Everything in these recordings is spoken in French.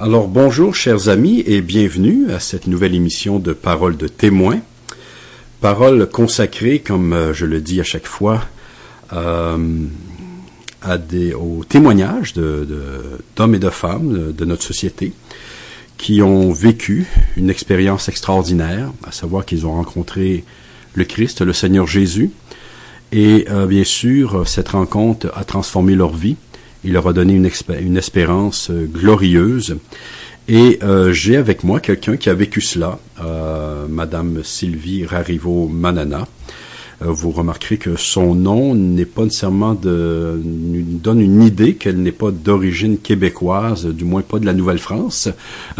Alors bonjour chers amis et bienvenue à cette nouvelle émission de Paroles de témoins. Paroles consacrées, comme euh, je le dis à chaque fois, euh, à des, au témoignage d'hommes et de femmes de, de notre société qui ont vécu une expérience extraordinaire, à savoir qu'ils ont rencontré le Christ, le Seigneur Jésus, et euh, bien sûr, cette rencontre a transformé leur vie il leur a donné une, espérance euh, glorieuse. Et euh, j'ai avec moi quelqu'un qui a vécu cela, euh, Madame Sylvie Rarivo Manana, vous remarquerez que son nom n'est pas nécessairement de, nous donne une idée qu'elle n'est pas d'origine québécoise, du moins pas de la Nouvelle-France.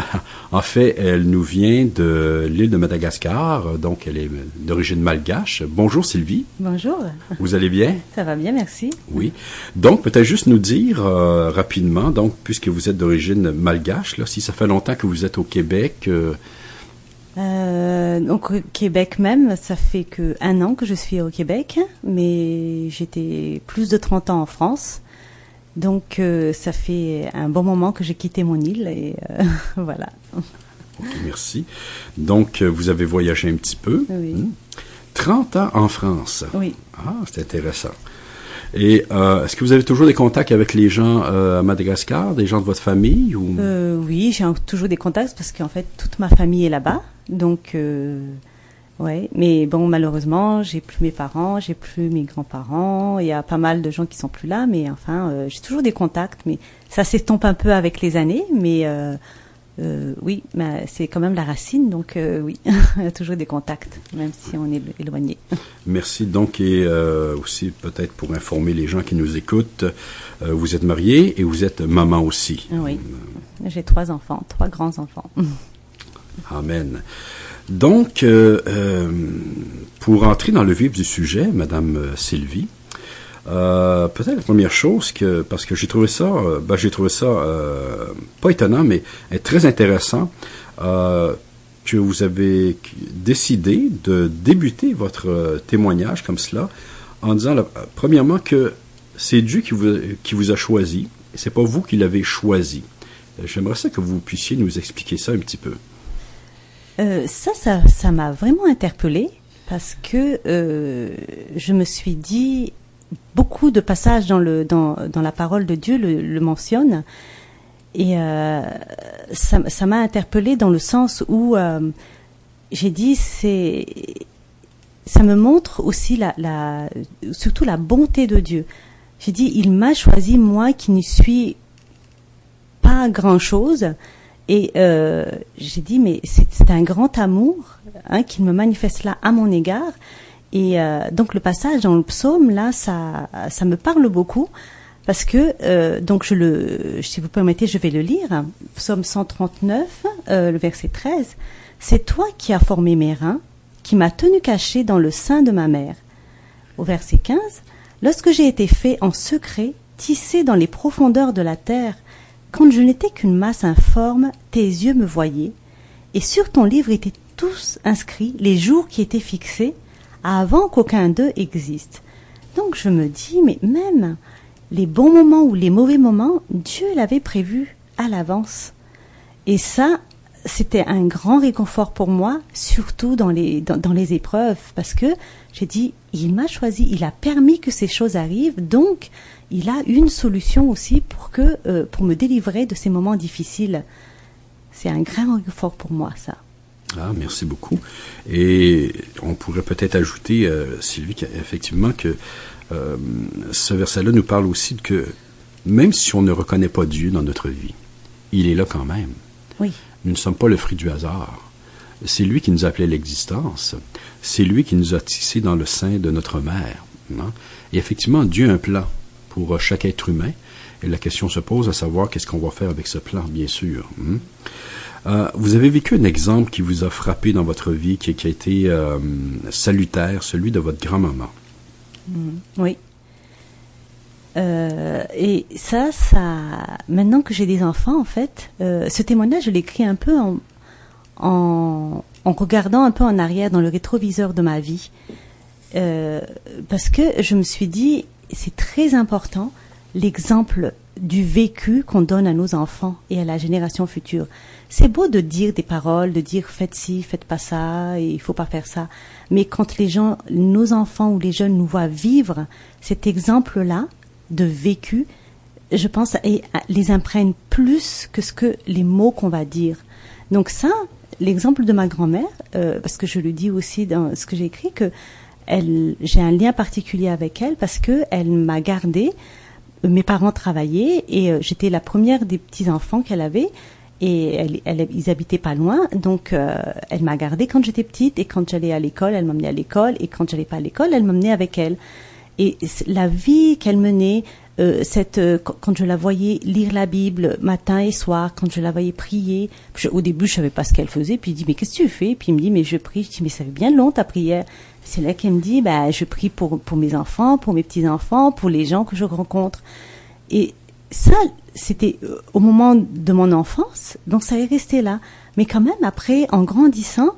en fait, elle nous vient de l'île de Madagascar, donc elle est d'origine malgache. Bonjour Sylvie. Bonjour. Vous allez bien? Ça va bien, merci. Oui. Donc, peut-être juste nous dire euh, rapidement, donc, puisque vous êtes d'origine malgache, là, si ça fait longtemps que vous êtes au Québec, euh, euh, donc au Québec même, ça fait que un an que je suis au Québec, mais j'étais plus de 30 ans en France. Donc euh, ça fait un bon moment que j'ai quitté mon île et euh, voilà. Okay, merci. Donc euh, vous avez voyagé un petit peu. Oui. Hmm. 30 ans en France. Oui. Ah, c'est intéressant. Et euh, est-ce que vous avez toujours des contacts avec les gens euh, à Madagascar, des gens de votre famille ou? Euh, oui, j'ai toujours des contacts parce qu'en fait toute ma famille est là-bas. Donc euh, ouais, mais bon malheureusement j'ai plus mes parents, j'ai plus mes grands-parents. Il y a pas mal de gens qui sont plus là, mais enfin euh, j'ai toujours des contacts, mais ça s'estompe un peu avec les années, mais euh, euh, oui, c'est quand même la racine, donc euh, oui, il y a toujours des contacts, même si on est éloigné. Merci. Donc, et euh, aussi peut-être pour informer les gens qui nous écoutent, euh, vous êtes mariée et vous êtes maman aussi. Oui, j'ai trois enfants, trois grands enfants. Amen. Donc, euh, euh, pour entrer dans le vif du sujet, Madame Sylvie, euh, peut-être la première chose que parce que j'ai trouvé ça, ben, j'ai trouvé ça pas étonnant, mais très intéressant que vous avez décidé de débuter votre témoignage comme cela en disant, premièrement, que c'est Dieu qui vous, qui vous a choisi, c'est pas vous qui l'avez choisi. J'aimerais ça que vous puissiez nous expliquer ça un petit peu. Euh, ça, ça, ça m'a vraiment interpellée parce que euh, je me suis dit beaucoup de passages dans le dans, dans la parole de Dieu le, le mentionnent et euh, ça m'a interpellée dans le sens où euh, j'ai dit c'est ça me montre aussi la, la surtout la bonté de Dieu. J'ai dit il m'a choisi moi qui n'y suis pas grand chose et euh, j'ai dit, mais c'est un grand amour hein, qu'il me manifeste là à mon égard. Et euh, donc le passage dans le psaume, là, ça, ça me parle beaucoup. Parce que, euh, donc je le, si vous permettez, je vais le lire. Psaume 139, euh, le verset 13. C'est toi qui as formé mes reins, qui m'as tenu caché dans le sein de ma mère. Au verset 15. Lorsque j'ai été fait en secret, tissé dans les profondeurs de la terre, quand je n'étais qu'une masse informe, tes yeux me voyaient, et sur ton livre étaient tous inscrits les jours qui étaient fixés, avant qu'aucun d'eux existe. Donc je me dis, mais même les bons moments ou les mauvais moments, Dieu l'avait prévu à l'avance. Et ça, c'était un grand réconfort pour moi, surtout dans les, dans, dans les épreuves, parce que j'ai dit, il m'a choisi, il a permis que ces choses arrivent, donc il a une solution aussi pour que euh, pour me délivrer de ces moments difficiles. C'est un grand réconfort pour moi, ça. Ah, merci beaucoup. Et on pourrait peut-être ajouter, euh, Sylvie, effectivement, que euh, ce verset-là nous parle aussi que même si on ne reconnaît pas Dieu dans notre vie, il est là quand même. Oui. Nous ne sommes pas le fruit du hasard. C'est lui qui nous a appelé l'existence. C'est lui qui nous a tissés dans le sein de notre mère. Hein? Et effectivement, Dieu a un plan pour chaque être humain. Et la question se pose à savoir qu'est-ce qu'on va faire avec ce plan, bien sûr. Hein? Euh, vous avez vécu un exemple qui vous a frappé dans votre vie, qui, a été euh, salutaire, celui de votre grand-maman. Mmh, oui. Euh, et ça, ça, maintenant que j'ai des enfants, en fait, euh, ce témoignage, je l'écris un peu en, en, regardant un peu en arrière dans le rétroviseur de ma vie. Euh, parce que je me suis dit, c'est très important l'exemple du vécu qu'on donne à nos enfants et à la génération future. C'est beau de dire des paroles, de dire faites ci, faites pas ça, il faut pas faire ça. Mais quand les gens, nos enfants ou les jeunes nous voient vivre cet exemple-là de vécu, je pense, et les imprègne plus que ce que les mots qu'on va dire. Donc ça, l'exemple de ma grand-mère, euh, parce que je le dis aussi dans ce que j'ai écrit, que j'ai un lien particulier avec elle parce que elle m'a gardé. Mes parents travaillaient et euh, j'étais la première des petits enfants qu'elle avait et elle, elle, ils habitaient pas loin, donc euh, elle m'a gardée quand j'étais petite et quand j'allais à l'école, elle m'emmenait à l'école et quand j'allais pas à l'école, elle m'emmenait avec elle. Et la vie qu'elle menait, euh, cette euh, quand je la voyais lire la Bible matin et soir, quand je la voyais prier, au début je savais pas ce qu'elle faisait, puis il dit mais qu'est-ce que tu fais? Puis il me dit mais je prie. Je dis mais ça fait bien long ta prière. C'est là qu'elle me dit bah je prie pour pour mes enfants, pour mes petits enfants, pour les gens que je rencontre. Et ça c'était euh, au moment de mon enfance, donc ça est resté là. Mais quand même après en grandissant,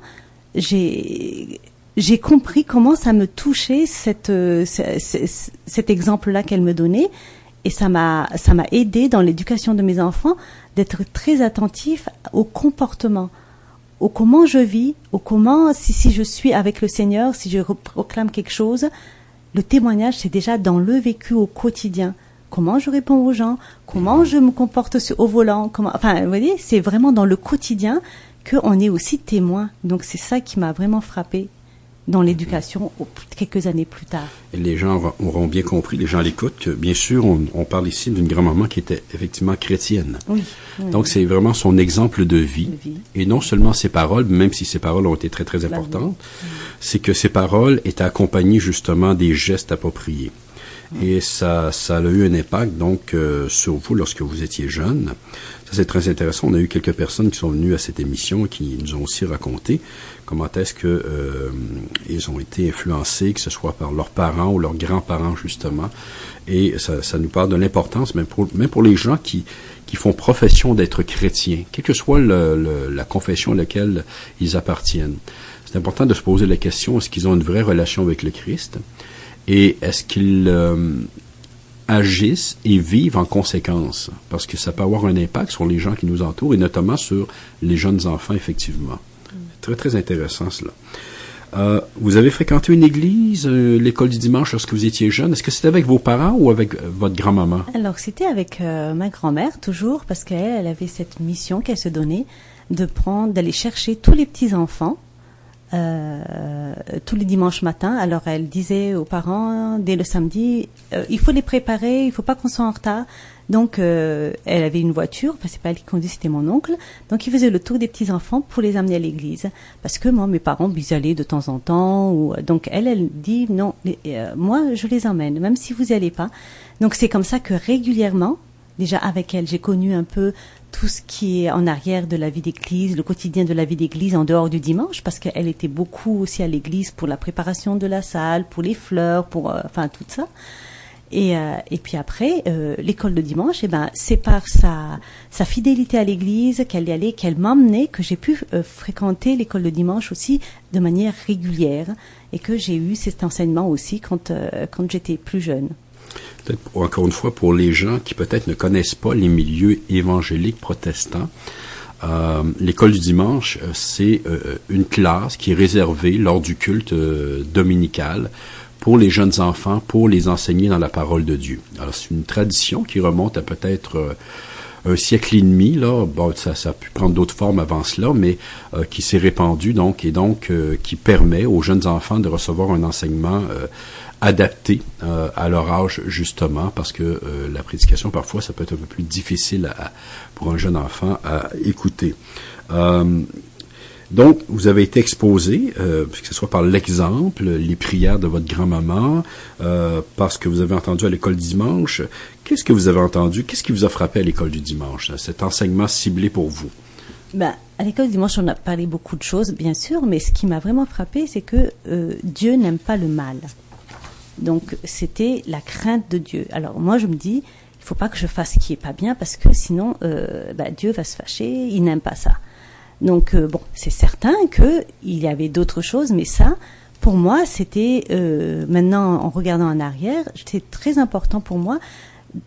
j'ai j'ai compris comment ça me touchait cette, euh, cet exemple-là qu'elle me donnait, et ça m'a ça m'a aidé dans l'éducation de mes enfants d'être très attentif au comportement, au comment je vis, au comment si si je suis avec le Seigneur, si je proclame quelque chose, le témoignage c'est déjà dans le vécu au quotidien. Comment je réponds aux gens, comment je me comporte au volant, comment, enfin, vous voyez, c'est vraiment dans le quotidien qu'on est aussi témoin. Donc c'est ça qui m'a vraiment frappé dans l'éducation quelques années plus tard. Et les gens auront bien compris, les gens à l'écoute, que bien sûr, on, on parle ici d'une grand-maman qui était effectivement chrétienne. Oui, Donc c'est vraiment son exemple de vie, et non seulement ses paroles, même si ses paroles ont été très très importantes, c'est que ses paroles étaient accompagnées justement des gestes appropriés. Et ça, ça a eu un impact donc euh, sur vous lorsque vous étiez jeune. Ça c'est très intéressant. On a eu quelques personnes qui sont venues à cette émission qui nous ont aussi raconté comment est-ce que euh, ils ont été influencés, que ce soit par leurs parents ou leurs grands-parents justement. Et ça, ça nous parle de l'importance, même pour, même pour les gens qui, qui font profession d'être chrétiens, quelle que soit le, la confession à laquelle ils appartiennent. C'est important de se poser la question, est-ce qu'ils ont une vraie relation avec le Christ? Et est-ce qu'ils euh, agissent et vivent en conséquence? Parce que ça peut avoir un impact sur les gens qui nous entourent et notamment sur les jeunes enfants, effectivement. Très, très intéressant cela. Euh, vous avez fréquenté une église, euh, l'école du dimanche lorsque vous étiez jeune? Est-ce que c'était avec vos parents ou avec votre grand-maman? Alors, c'était avec euh, ma grand-mère, toujours, parce qu'elle elle avait cette mission qu'elle se donnait de prendre, d'aller chercher tous les petits-enfants euh, tous les dimanches matins. Alors elle disait aux parents dès le samedi, euh, il faut les préparer, il faut pas qu'on soit en retard. Donc euh, elle avait une voiture, enfin c'est pas elle qui conduisait, c'était mon oncle. Donc il faisait le tour des petits enfants pour les amener à l'église. Parce que moi mes parents ils allaient de temps en temps. Ou, donc elle elle dit non, euh, moi je les emmène, même si vous y allez pas. Donc c'est comme ça que régulièrement, déjà avec elle, j'ai connu un peu tout ce qui est en arrière de la vie d'église, le quotidien de la vie d'église en dehors du dimanche, parce qu'elle était beaucoup aussi à l'église pour la préparation de la salle, pour les fleurs, pour euh, enfin tout ça. Et, euh, et puis après, euh, l'école de dimanche, eh ben, c'est par sa, sa fidélité à l'église qu'elle y allait, qu'elle m'emmenait, que j'ai pu euh, fréquenter l'école de dimanche aussi de manière régulière et que j'ai eu cet enseignement aussi quand, euh, quand j'étais plus jeune encore une fois pour les gens qui peut-être ne connaissent pas les milieux évangéliques protestants. Euh, l'école du dimanche, euh, c'est euh, une classe qui est réservée lors du culte dominical pour les jeunes enfants, pour les enseigner dans la parole de Dieu. Alors c'est une tradition qui remonte à peut-être un siècle et demi là, bon, ça, ça a pu prendre d'autres formes avant cela, mais qui s'est répandue donc et donc qui permet aux jeunes enfants de recevoir un enseignement adapté euh, à leur âge justement, parce que euh, la prédication parfois ça peut être un peu plus difficile à, pour un jeune enfant à écouter. Euh, donc, vous avez été exposé, euh, que ce soit par l'exemple, les prières de votre grand-maman, euh, parce que vous avez entendu à l'école dimanche. Qu'est-ce que vous avez entendu? Qu'est-ce qui vous a frappé à l'école du dimanche, cet enseignement ciblé pour vous? Ben, à l'école du dimanche, on a parlé beaucoup de choses, bien sûr, mais ce qui m'a vraiment frappé, c'est que euh, Dieu n'aime pas le mal. Donc, c'était la crainte de Dieu. Alors, moi, je me dis, il faut pas que je fasse ce qui est pas bien, parce que sinon, euh, ben, Dieu va se fâcher, il n'aime pas ça. Donc euh, bon, c'est certain que il y avait d'autres choses, mais ça, pour moi, c'était euh, maintenant en regardant en arrière, c'était très important pour moi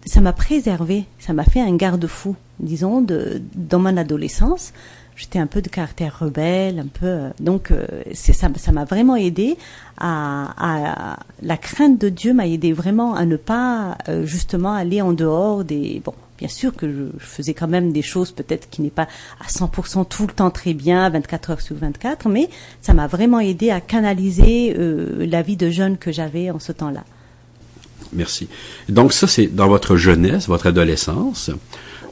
ça m'a préservé, ça m'a fait un garde-fou, disons, de, dans mon adolescence. J'étais un peu de caractère rebelle, un peu. euh, donc, euh, ça, ça m'a vraiment aidé à, la crainte de Dieu m'a aidé vraiment à ne pas euh, justement aller en dehors des. Bon, bien sûr que je, faisais quand même des choses peut-être qui n'est pas à 100% tout le temps très bien, 24 heures sur 24, mais ça m'a vraiment aidé à canaliser la vie de jeune que j'avais en ce temps-là. Merci. Donc ça, c'est dans votre jeunesse, votre adolescence.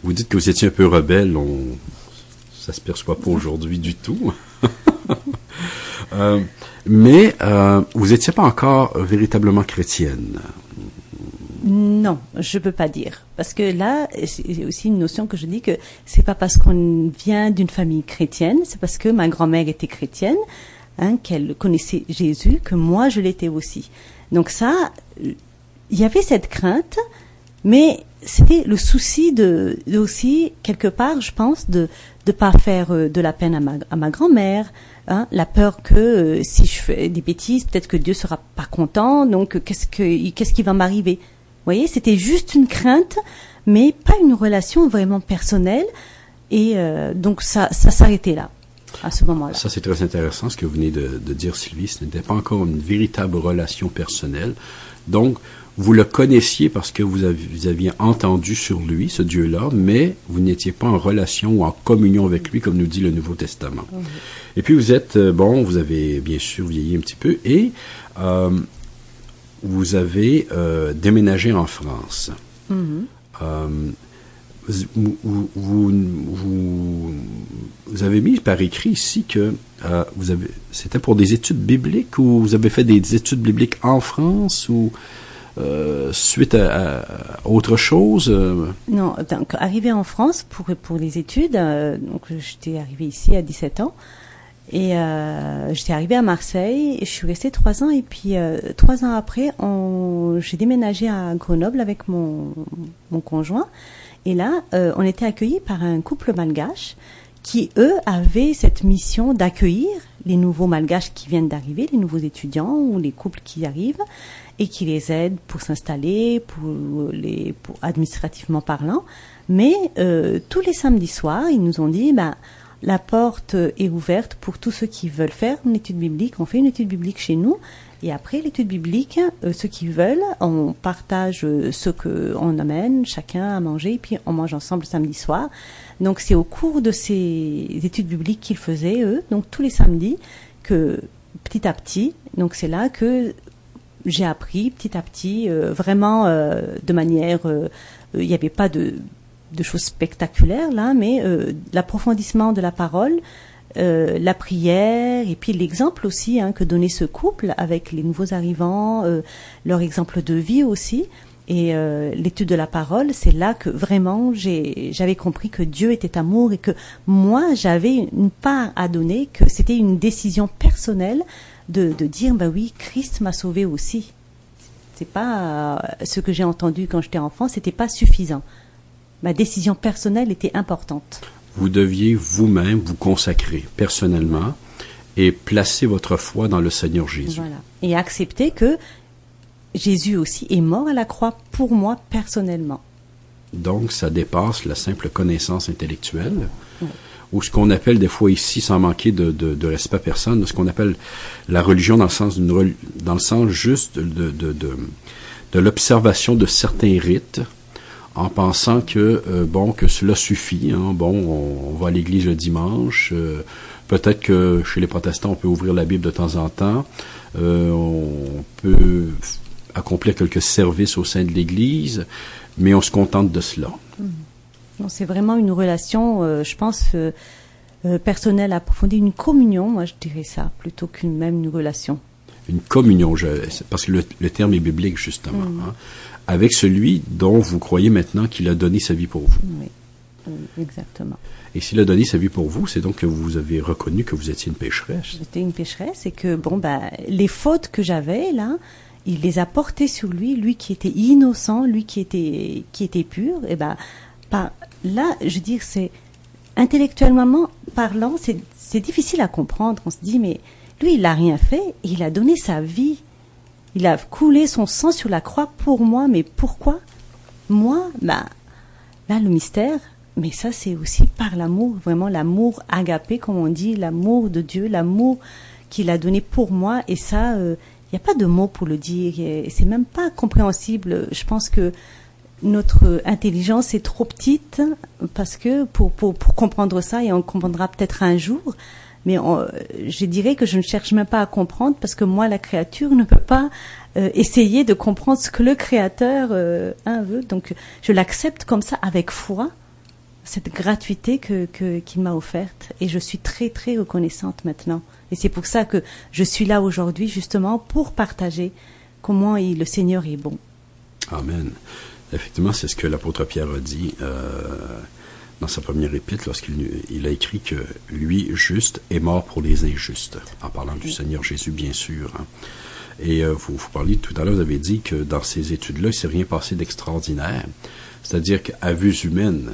Vous dites que vous étiez un peu rebelle. Ça se perçoit pas aujourd'hui du tout. Euh, mais euh, vous n'étiez pas encore véritablement chrétienne. Non, je peux pas dire parce que là c'est aussi une notion que je dis que c'est pas parce qu'on vient d'une famille chrétienne, c'est parce que ma grand-mère était chrétienne, hein, qu'elle connaissait Jésus, que moi je l'étais aussi. Donc ça, il y avait cette crainte, mais c'était le souci de, de aussi quelque part, je pense, de de pas faire euh, de la peine à ma, à ma grand-mère, hein, la peur que euh, si je fais des bêtises, peut-être que Dieu sera pas content, donc euh, qu'est-ce que qu'est-ce qui va m'arriver? Vous voyez, c'était juste une crainte, mais pas une relation vraiment personnelle, et euh, donc ça ça s'arrêtait là à ce moment-là. Ça, c'est très intéressant ce que vous venez de, de dire, Sylvie. Ce n'était pas encore une véritable relation personnelle. Donc, vous le connaissiez parce que vous, avez- vous aviez entendu sur lui, ce Dieu-là, mais vous n'étiez pas en relation ou en communion avec lui, comme nous dit le Nouveau Testament. Et puis, vous êtes, euh, bon, vous avez bien sûr vieilli un petit peu et euh, vous avez euh, déménagé en France. Mhm. Euh, vous, vous, vous, vous- vous avez mis par écrit ici que euh, vous avez c'était pour des études bibliques ou vous avez fait des études bibliques en France ou euh, suite à, à autre chose euh, Non, donc arrivé en France pour pour les études, euh, donc j'étais arrivée ici à 17 ans et euh, j'étais arrivée à Marseille. Je suis restée trois ans et puis euh, trois ans après, j'ai déménagé à Grenoble avec mon mon conjoint et là, on était accueillis par un couple malgache qui eux avaient cette mission d'accueillir les nouveaux malgaches qui viennent d'arriver, les nouveaux étudiants ou les couples qui arrivent et qui les aident pour s'installer, pour les, pour administrativement parlant. Mais euh, tous les samedis soirs, ils nous ont dit, ben, la porte est ouverte pour tous ceux qui veulent faire une étude biblique. On fait une étude biblique chez nous. Et après l'étude biblique, euh, ceux qui veulent, on partage euh, ce que on amène, chacun à manger, et puis on mange ensemble samedi soir. Donc c'est au cours de ces études bibliques qu'ils faisaient eux, donc tous les samedis, que petit à petit, donc c'est là que j'ai appris petit à petit, euh, vraiment euh, de manière, euh, euh, il n'y avait pas de, de choses spectaculaires là, mais l'approfondissement de la parole, euh, la prière et puis l'exemple aussi hein, que donnait ce couple avec les nouveaux arrivants, euh, leur exemple de vie aussi. Et euh, l'étude de la parole, c'est là que vraiment j'avais compris que Dieu était amour et que moi j'avais une part à donner, que c'était une décision personnelle de, de dire bah oui Christ m'a sauvé aussi. C'est pas euh, ce que j'ai entendu quand j'étais enfant, c'était pas suffisant. Ma décision personnelle était importante. vous deviez vous-même vous consacrer personnellement et placer votre foi dans le Seigneur Jésus. Voilà. Et accepter que Jésus aussi est mort à la croix pour moi personnellement. Donc, ça dépasse la simple connaissance intellectuelle, ou ce qu'on appelle des fois ici, sans manquer de, de, de respect à personne, ce qu'on appelle la religion dans le sens d'une dans le sens juste de, de, de, de l'observation de certains rites, en pensant que euh, bon que cela suffit. Hein, bon, on, va à l'église le dimanche. euh, Peut-être que chez les protestants, on peut ouvrir la Bible de temps en temps. euh, on peut accomplir quelques services au sein de l'Église, mais on se contente de cela. Non, c'est vraiment une relation, euh, je pense, euh, euh, personnelle approfondie, une communion, moi je dirais ça, plutôt qu'une même une relation. Une communion, je- parce que le, le terme est biblique justement, hein, avec celui dont vous croyez maintenant qu'il a donné sa vie pour vous. Oui, exactement. Et s'il a donné sa vie pour vous, c'est donc que vous avez reconnu que vous étiez une pécheresse. J'étais une pécheresse et que, bon, bah, les fautes que j'avais, là, il les a portées sur lui, lui qui était innocent, lui qui était, qui était pur, et ben, par, là, je veux dire, c'est, intellectuellement parlant, c'est, difficile à comprendre. On se dit, mais lui, il n'a rien fait, il a donné sa vie. Il a coulé son sang sur la croix pour moi, mais pourquoi? Moi, bah, là, le mystère, mais ça, c'est aussi par l'amour, vraiment l'amour agapé, comme on dit, l'amour de Dieu, l'amour qu'il a donné pour moi. Et ça, il n'y a pas de mots pour le dire. Et c'est même pas compréhensible. Je pense que notre intelligence est trop petite parce que pour, pour, comprendre ça, et on comprendra peut-être un jour, mais je dirais que je ne cherche même pas à comprendre parce que moi, la créature, ne peut pas euh, essayer de comprendre ce que le créateur euh, veut. Donc, je l'accepte comme ça avec foi, cette gratuité que qu'il m'a offerte, et je suis très très reconnaissante maintenant. Et c'est pour ça que je suis là aujourd'hui justement pour partager comment il, le Seigneur est bon. Amen. Effectivement, c'est ce que l'apôtre Pierre a dit euh, dans sa première épître lorsqu'il il a écrit que lui, juste, est mort pour les injustes, en parlant du Seigneur Jésus, bien sûr. Hein. Et euh, vous, vous parliez tout à l'heure, vous avez dit que dans ces études-là, il s'est rien passé d'extraordinaire. C'est-à-dire qu'à vue humaine,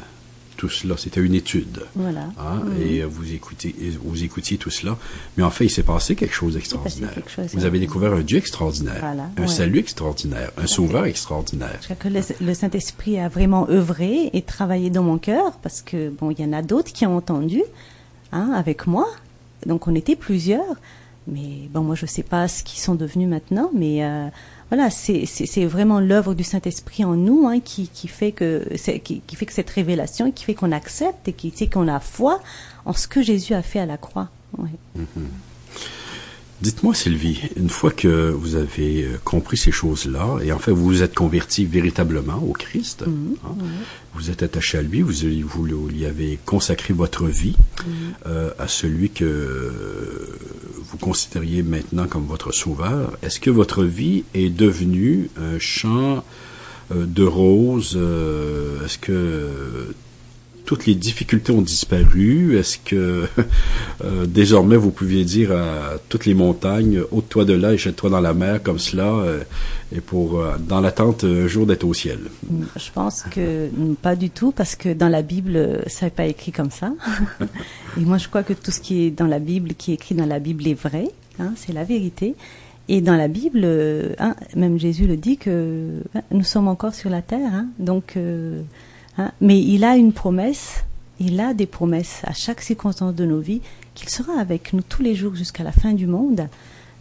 tout cela. C'était une étude. Voilà. Hein, et euh, vous écoutez, vous écoutiez tout cela. Mais en fait, il s'est passé quelque chose d'extraordinaire. Vous avez découvert un Dieu extraordinaire, un salut extraordinaire, un sauveur extraordinaire. Je crois que le, Saint-Esprit a vraiment œuvré et travaillé dans mon cœur parce que bon, il y en a d'autres qui ont entendu, hein, avec moi. Donc on était plusieurs. Mais bon, moi je sais pas ce qu'ils sont devenus maintenant, mais euh, voilà, c'est vraiment l'œuvre du Saint-Esprit en nous hein, qui, qui, fait que, qui, qui, fait que cette révélation, qui fait qu'on accepte et qui fait qu'on a foi en ce que Jésus a fait à la croix. Mm-hmm. Dites-moi, Sylvie, une fois que vous avez euh, compris ces choses-là, et en fait vous vous êtes converti véritablement au Christ, hein, vous êtes attaché à lui, vous, vous lui avez consacré votre vie euh, à celui que vous considériez maintenant comme votre sauveur, est-ce que votre vie est devenue un champ euh, de roses Est-ce que toutes les difficultés ont disparu? Est-ce que euh, désormais vous pouviez dire à toutes les montagnes, ôte-toi de là et jette-toi dans la mer comme cela, euh, et pour euh, dans l'attente un jour d'être au ciel? Je pense que pas du tout, parce que dans la Bible, ça n'est pas écrit comme ça. et moi, je crois que tout ce qui est dans la Bible, qui est écrit dans la Bible, est vrai. Hein, c'est la vérité. Et dans la Bible, hein, même Jésus le dit que hein, nous sommes encore sur la terre. Hein, donc Hein? Mais il a une promesse, il a des promesses à chaque circonstance de nos vies qu'il sera avec nous tous les jours jusqu'à la fin du monde.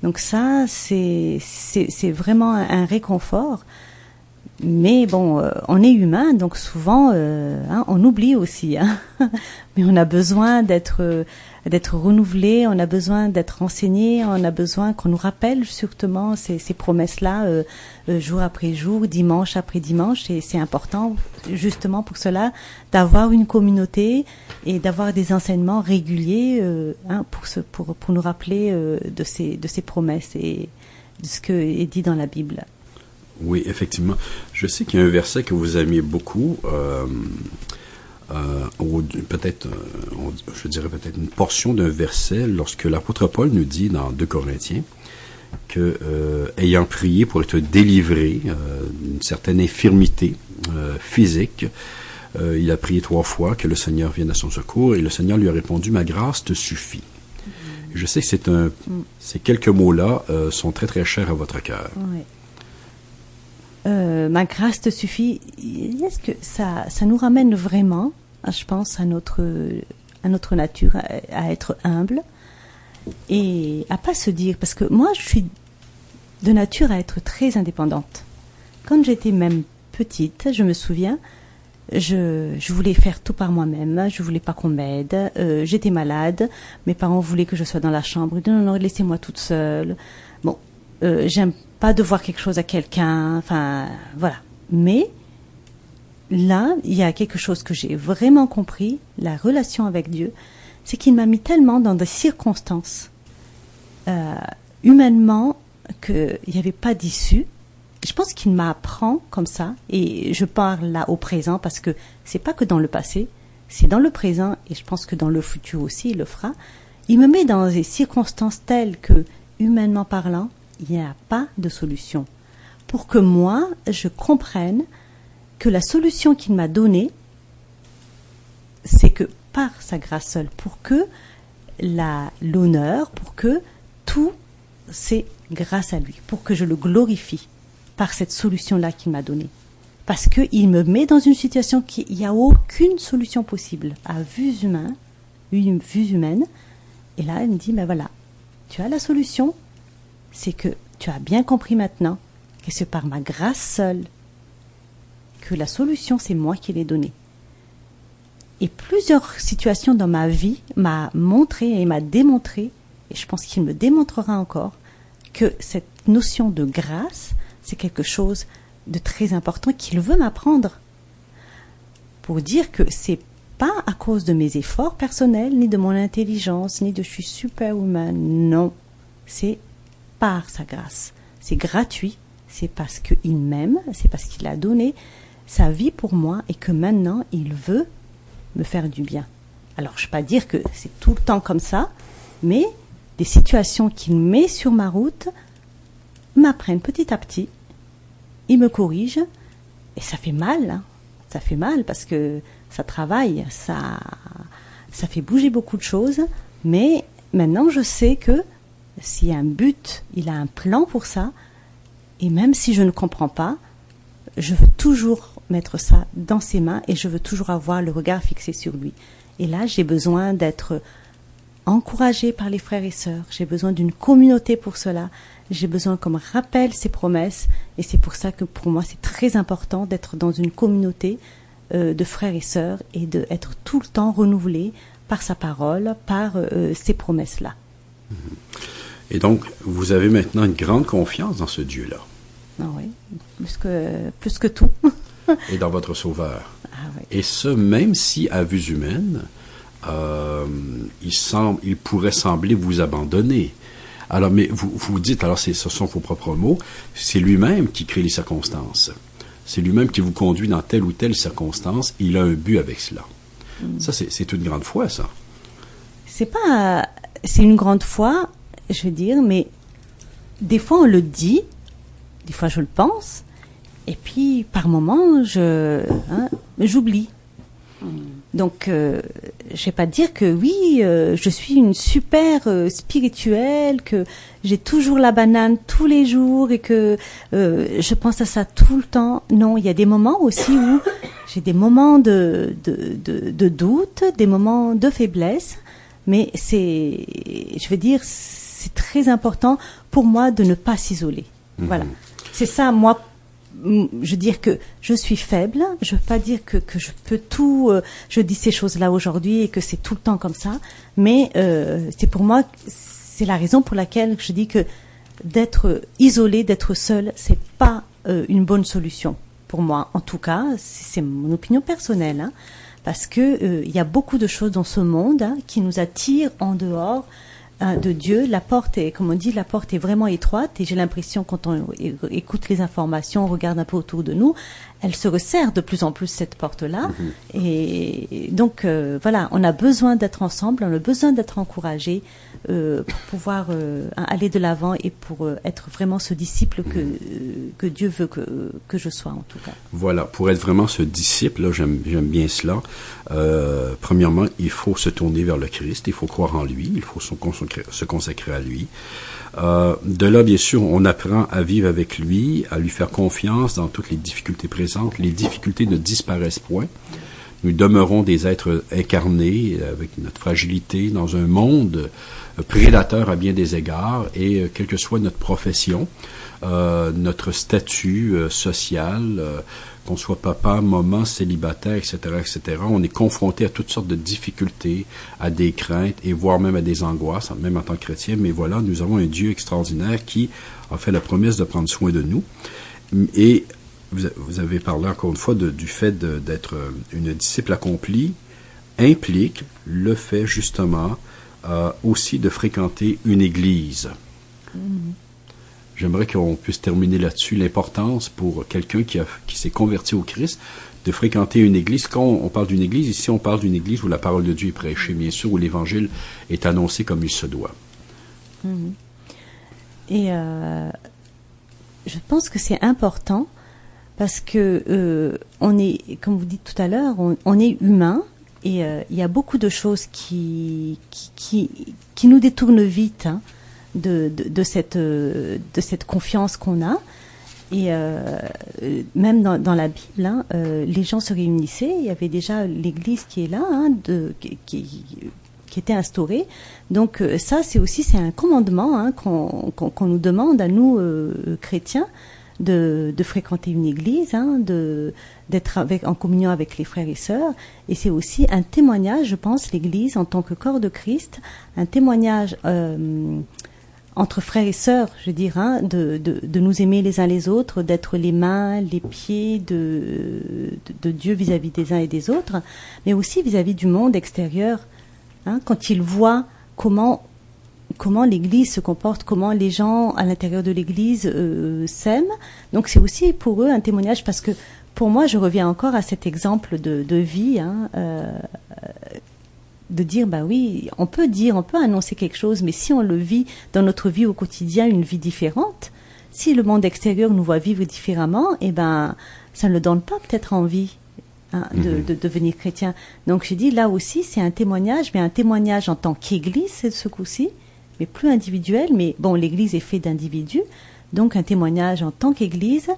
Donc ça, c'est vraiment un, réconfort. Mais bon, euh, on est humain, donc souvent, euh, hein, on oublie aussi. Hein. Mais on a besoin d'être d'être renouvelé, on a besoin d'être enseigné, on a besoin qu'on nous rappelle justement ces, ces promesses-là euh, euh, jour après jour, dimanche après dimanche. Et c'est important justement pour cela d'avoir une communauté et d'avoir des enseignements réguliers euh, hein, pour, ce, pour, pour nous rappeler de, ces, de ces promesses et de ce qui est dit dans la Bible. Oui, effectivement. Je sais qu'il y a un verset que vous aimiez beaucoup. Euh, euh, peut-être, euh, je dirais peut-être une portion d'un verset lorsque l'apôtre Paul nous dit dans 2 Corinthiens que, euh, ayant prié pour être délivré d'une certaine infirmité physique, il a prié trois fois que le Seigneur vienne à son secours et le Seigneur lui a répondu Ma grâce te suffit. Je sais que c'est un, mm. ces quelques mots-là sont très très chers à votre cœur. Oui. Euh, ma grâce te suffit. Est-ce que ça, ça nous ramène vraiment, je pense, à notre, à notre nature, à, être humble et à pas se dire, parce que moi, je suis de nature à être très indépendante. Quand j'étais même petite, je me souviens, je, je, voulais faire tout par moi-même, je voulais pas qu'on m'aide, euh, j'étais malade, mes parents voulaient que je sois dans la chambre, non, non, laissez-moi toute seule. Bon, euh, j'aime pas devoir quelque chose à quelqu'un, enfin voilà. Mais là, il y a quelque chose que j'ai vraiment compris, la relation avec Dieu, c'est qu'il m'a mis tellement dans des circonstances euh, humainement qu'il n'y avait pas d'issue. Je pense qu'il m'apprend comme ça, et je parle là au présent parce que c'est pas que dans le passé, c'est dans le présent, et je pense que dans le futur aussi il le fera. Il me met dans des circonstances telles que, humainement parlant, il n'y a pas de solution. Pour que moi, je comprenne que la solution qu'il m'a donnée, c'est que par sa grâce seule, pour que l'honneur, pour que tout, c'est grâce à lui, pour que je le glorifie par cette solution-là qu'il m'a donnée. parce que il me met dans une situation qui n'y a aucune solution possible à vue humaine, vue humaine. Et là, il me dit, ben voilà, tu as la solution, c'est que tu as bien compris maintenant que c'est par ma grâce seule que la solution, c'est moi qui l'ai donnée. Et plusieurs situations dans ma vie m'a montré et m'a démontré, et je pense qu'il me démontrera encore, que cette notion de grâce, c'est quelque chose de très important qu'il veut m'apprendre. Pour dire que c'est pas à cause de mes efforts personnels, ni de mon intelligence, ni de je suis superwoman. Non. C'est par sa grâce. C'est gratuit. C'est parce qu'il m'aime. C'est parce qu'il a donné sa vie pour moi et que maintenant il veut me faire du bien. Alors je ne pas dire que c'est tout le temps comme ça, mais des situations qu'il met sur ma route m'apprennent petit à petit. Il me corrige et ça fait mal. Hein. Ça fait mal parce que ça travaille, ça, ça fait bouger beaucoup de choses. Mais maintenant je sais que s'il y a un but, il a un plan pour ça. Et même si je ne comprends pas, je veux toujours mettre ça dans ses mains et je veux toujours avoir le regard fixé sur lui. Et là, j'ai besoin d'être encouragé par les frères et sœurs. J'ai besoin d'une communauté pour cela. J'ai besoin qu'on me rappelle ses promesses. Et c'est pour ça que pour moi, c'est très important d'être dans une communauté euh, de frères et sœurs et d'être tout le temps renouvelé par sa parole, par euh, ces promesses-là. Et donc, vous avez maintenant une grande confiance dans ce Dieu-là. Ah oui, plus que, plus que tout. et dans votre Sauveur. Ah et ce, même si à vue humaine, euh, il, semble, il pourrait sembler vous abandonner. Alors, mais vous vous dites, alors ce sont vos propres mots, c'est lui-même qui crée les circonstances. C'est lui-même qui vous conduit dans telle ou telle circonstance. Il a un but avec cela. Hmm. Ça, c'est une grande foi, ça. C'est pas, c'est une grande foi, je veux dire, mais des fois on le dit, des fois je le pense, et puis, par moments, je, hein, j'oublie. Donc, euh, je vais pas dire que oui, euh, je suis une super euh, spirituelle, que j'ai toujours la banane tous les jours et que euh, je pense à ça tout le temps. Non, il y a des moments aussi où j'ai des moments de, de, de, de, doute, des moments de faiblesse, mais c'est, je veux dire, c'est très important pour moi de ne pas s'isoler. Voilà. Mhm. C'est ça, moi, je veux dire que je suis faible. Je veux pas dire que, que je peux tout. Euh, je dis ces choses-là aujourd'hui et que c'est tout le temps comme ça. Mais euh, c'est pour moi, c'est la raison pour laquelle je dis que d'être isolé, d'être seul, c'est pas euh, une bonne solution pour moi. En tout cas, c'est mon opinion personnelle, hein, parce que il y a beaucoup de choses dans ce monde hein, qui nous attirent en dehors de Dieu. La porte est, comme on dit, la porte est vraiment étroite et j'ai l'impression quand on écoute les informations, on regarde un peu autour de nous, elle se resserre de plus en plus cette porte-là. Mhm. Et donc euh, voilà, on a besoin d'être ensemble, on a besoin d'être encouragés euh, pour pouvoir euh, aller de l'avant et pour être vraiment ce disciple que que Dieu veut que que je sois en tout cas. Voilà, pour être vraiment ce disciple, j'aime bien cela. premièrement, il faut se tourner vers le Christ, il faut croire en lui, il faut se consacrer, se consacrer à lui. Euh, de là, bien sûr, on apprend à vivre avec lui, à lui faire confiance dans toutes les difficultés présentes. Les difficultés ne disparaissent point. Nous demeurons des êtres incarnés avec notre fragilité dans un monde prédateur à bien des égards et euh, quelle que soit notre profession, euh, notre statut social, qu'on soit papa, maman, célibataire, etc., etc., on est confronté à toutes sortes de difficultés, à des craintes et voire même à des angoisses, même en tant que chrétien. Mais voilà, nous avons un Dieu extraordinaire qui a fait la promesse de prendre soin de nous. Et vous avez parlé encore une fois du fait d'être une disciple accomplie implique le fait justement euh, aussi de fréquenter une église. J'aimerais qu'on puisse terminer là-dessus l'importance pour quelqu'un qui, qui s'est converti au Christ de fréquenter une église. Quand on parle d'une église, ici on parle d'une église où la parole de Dieu est prêchée, bien sûr, où l'évangile est annoncé comme il se doit. Mhm. Et euh, je pense que c'est important parce que euh, on est, comme vous dites tout à l'heure, on, est humain et euh, il y a beaucoup de choses qui qui, qui, nous détournent vite. Hein de, de, cette, de cette confiance qu'on a. Et euh, même dans, dans, la Bible, hein, euh, les gens se réunissaient. Il y avait déjà l'Église qui est là, hein, de, qui, qui, était instaurée. Donc euh, ça, c'est aussi c'est un commandement hein, qu'on qu nous demande à nous euh, chrétiens de, fréquenter une Église, hein, de d'être en communion avec les frères et sœurs. Et c'est aussi un témoignage, je pense, l'Église en tant que corps de Christ, un témoignage. Euh, entre frères et sœurs, je dirais, hein, de, de, nous aimer les uns les autres, d'être les mains, les pieds de, de, Dieu vis-à-vis des uns et des autres, mais aussi vis-à-vis du monde extérieur. Hein, quand ils voient comment comment l'Église se comporte, comment les gens à l'intérieur de l'Église euh, s'aiment. Donc c'est aussi pour eux un témoignage parce que pour moi, je reviens encore à cet exemple de, de vie. Hein, euh, de dire bah oui, on peut dire, on peut annoncer quelque chose, mais si on le vit dans notre vie au quotidien, une vie différente, si le monde extérieur nous voit vivre différemment, eh ben ça ne le donne pas peut-être envie hein, de, mhm. de, devenir chrétien. Donc je dis là aussi c'est un témoignage, mais un témoignage en tant qu'Église ce coup-ci, mais plus individuel. Mais bon, l'Église est faite d'individus, donc un témoignage en tant qu'Église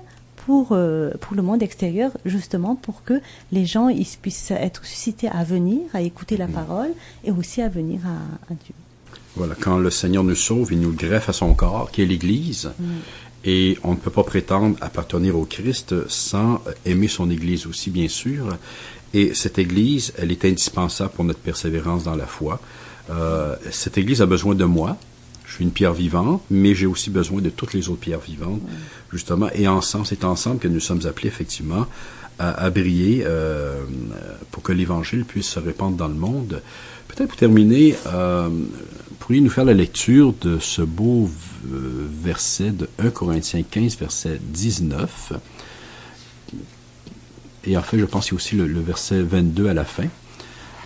pour, euh, pour le monde extérieur, justement pour que les gens ils puissent être suscités à venir, à écouter la mm. parole et aussi à venir à, Dieu. Voilà, quand le Seigneur nous sauve, il nous greffe à son corps, qui est l'Église. Mm. Et on ne peut pas prétendre appartenir au Christ sans aimer son Église aussi, bien sûr. Et cette Église, elle est indispensable pour notre persévérance dans la foi. Euh, cette Église a besoin de moi, je suis une pierre vivante, mais j'ai aussi besoin de toutes les autres pierres vivantes, justement. Et ensemble, c'est ensemble que nous sommes appelés effectivement à, briller euh, pour que l'Évangile puisse se répandre dans le monde. Peut-être pour terminer, euh, pourriez nous faire la lecture de ce beau euh, verset de 1 Corinthiens 15, verset 19. Et en fait, je pense qu'il y a aussi le, le, verset 22 à la fin,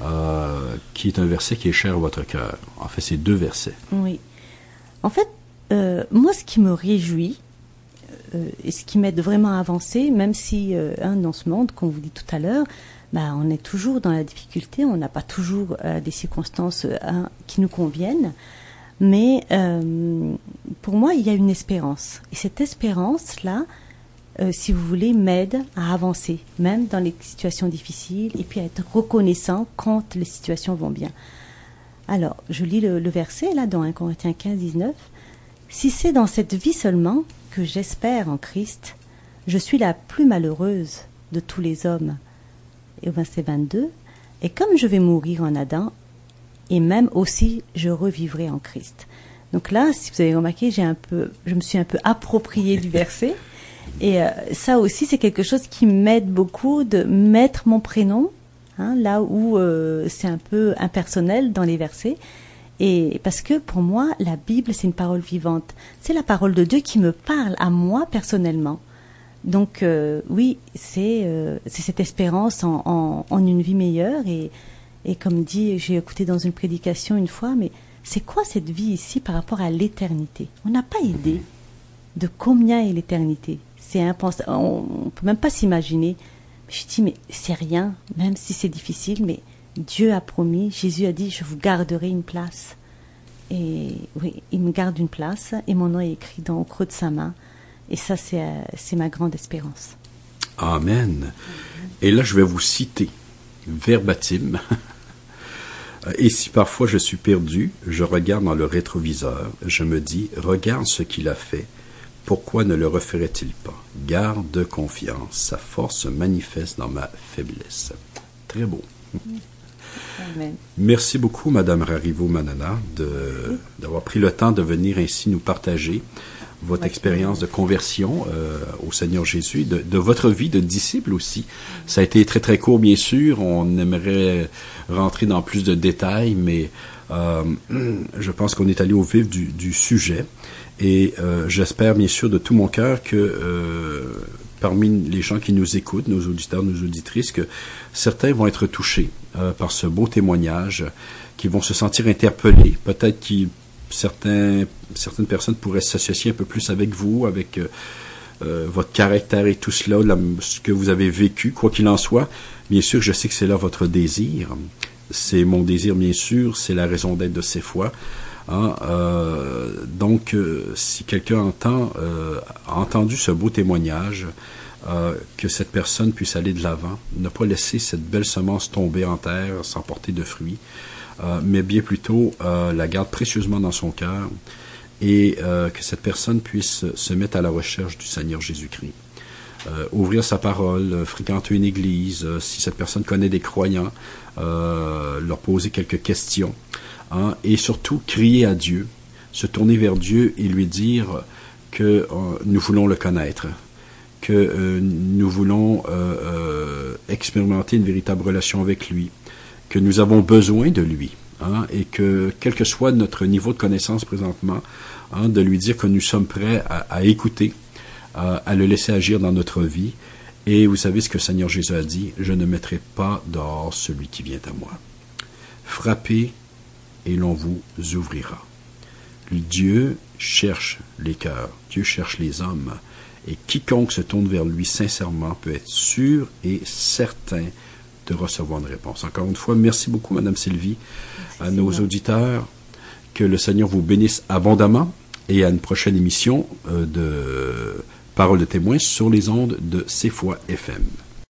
euh, qui est un verset qui est cher à votre cœur. En fait, c'est deux versets. Oui. En fait, euh, moi, ce qui me réjouit euh, et ce qui m'aide vraiment à avancer, même si hein, dans ce monde, comme vous dit tout à l'heure, bah, on est toujours dans la difficulté, on n'a pas toujours des circonstances qui nous conviennent. Mais pour moi, il y a une espérance. Et cette espérance-là, si vous voulez, m'aide à avancer, même dans les situations difficiles, et puis à être reconnaissant quand les situations vont bien. Alors, je lis le, le verset là dans 1 Corinthiens 15, 19. Si c'est dans cette vie seulement que j'espère en Christ, je suis la plus malheureuse de tous les hommes. Et au verset 22, et comme je vais mourir en Adam, et même aussi je revivrai en Christ. Donc là, si vous avez remarqué, j'ai un peu, je me suis un peu approprié du verset. Et euh, ça aussi, c'est quelque chose qui m'aide beaucoup de mettre mon prénom hein, là où euh, c'est un peu impersonnel dans les versets. Et parce que pour moi, la Bible, c'est une parole vivante. C'est la parole de Dieu qui me parle à moi personnellement. Donc euh, oui, c'est euh, cette espérance en, en, en, une vie meilleure. Et, et comme dit, j'ai écouté dans une prédication une fois, mais c'est quoi cette vie ici par rapport à l'éternité? On n'a pas idée de combien est l'éternité. C'est impensable. On, on peut même pas s'imaginer. Je dis, mais c'est rien, même si c'est difficile, mais Dieu a promis, Jésus a dit, je vous garderai une place. Et oui, il me garde une place et mon nom est écrit dans au creux de sa main. Et ça, c'est euh, ma grande espérance. Amen. Et là, je vais vous citer verbatim. Et si parfois je suis perdu, je regarde dans le rétroviseur, je me dis, regarde ce qu'il a fait, pourquoi ne le referait-il pas? Garde confiance, sa force se manifeste dans ma faiblesse. Très beau. Amen. Merci beaucoup, Madame Rarivo Manana, d'avoir pris le temps de venir ainsi nous partager votre expérience de conversion euh, au Seigneur Jésus, de, de, votre vie de disciple aussi. Ça a été très très court, bien sûr. On aimerait rentrer dans plus de détails, mais euh, je pense qu'on est allé au vif du, du sujet. Et euh, j'espère bien sûr de tout mon cœur que euh, parmi les gens qui nous écoutent, nos auditeurs, nos auditrices, que certains vont être touchés euh, par ce beau témoignage, qui vont se sentir interpellés. Peut-être que certaines personnes pourraient s'associer un peu plus avec vous, avec euh, votre caractère et tout cela, la, ce que vous avez vécu, quoi qu'il en soit. Bien sûr, je sais que c'est là votre désir. c'est mon désir, bien sûr, c'est la raison d'être de ces fois. Hein, euh, donc, euh, si quelqu'un entend, euh, a entendu ce beau témoignage, que cette personne puisse aller de l'avant, ne pas laisser cette belle semence tomber en terre sans porter de fruits, mais bien plutôt la garde précieusement dans son cœur et que cette personne puisse se mettre à la recherche du Seigneur Jésus-Christ. ouvrir sa parole, fréquenter une église, si cette personne connaît des croyants, leur poser quelques questions, hein, et surtout crier à Dieu, se tourner vers Dieu et lui dire que nous voulons le connaître, que euh, nous voulons euh, euh, expérimenter une véritable relation avec lui, que nous avons besoin de lui, hein, et que quel que soit notre niveau de connaissance présentement, hein, de lui dire que nous sommes prêts à, écouter, à le laisser agir dans notre vie. Et vous savez ce que le Seigneur Jésus a dit, je ne mettrai pas dehors celui qui vient à moi. Frappez et l'on vous ouvrira. Dieu cherche les cœurs, Dieu cherche les hommes. Et quiconque se tourne vers lui sincèrement peut être sûr et certain de recevoir une réponse. Encore une fois, merci beaucoup, Madame Sylvie, à nos auditeurs. Que le Seigneur vous bénisse abondamment et à une prochaine émission euh, de Parole de témoins sur les ondes de C'est FM.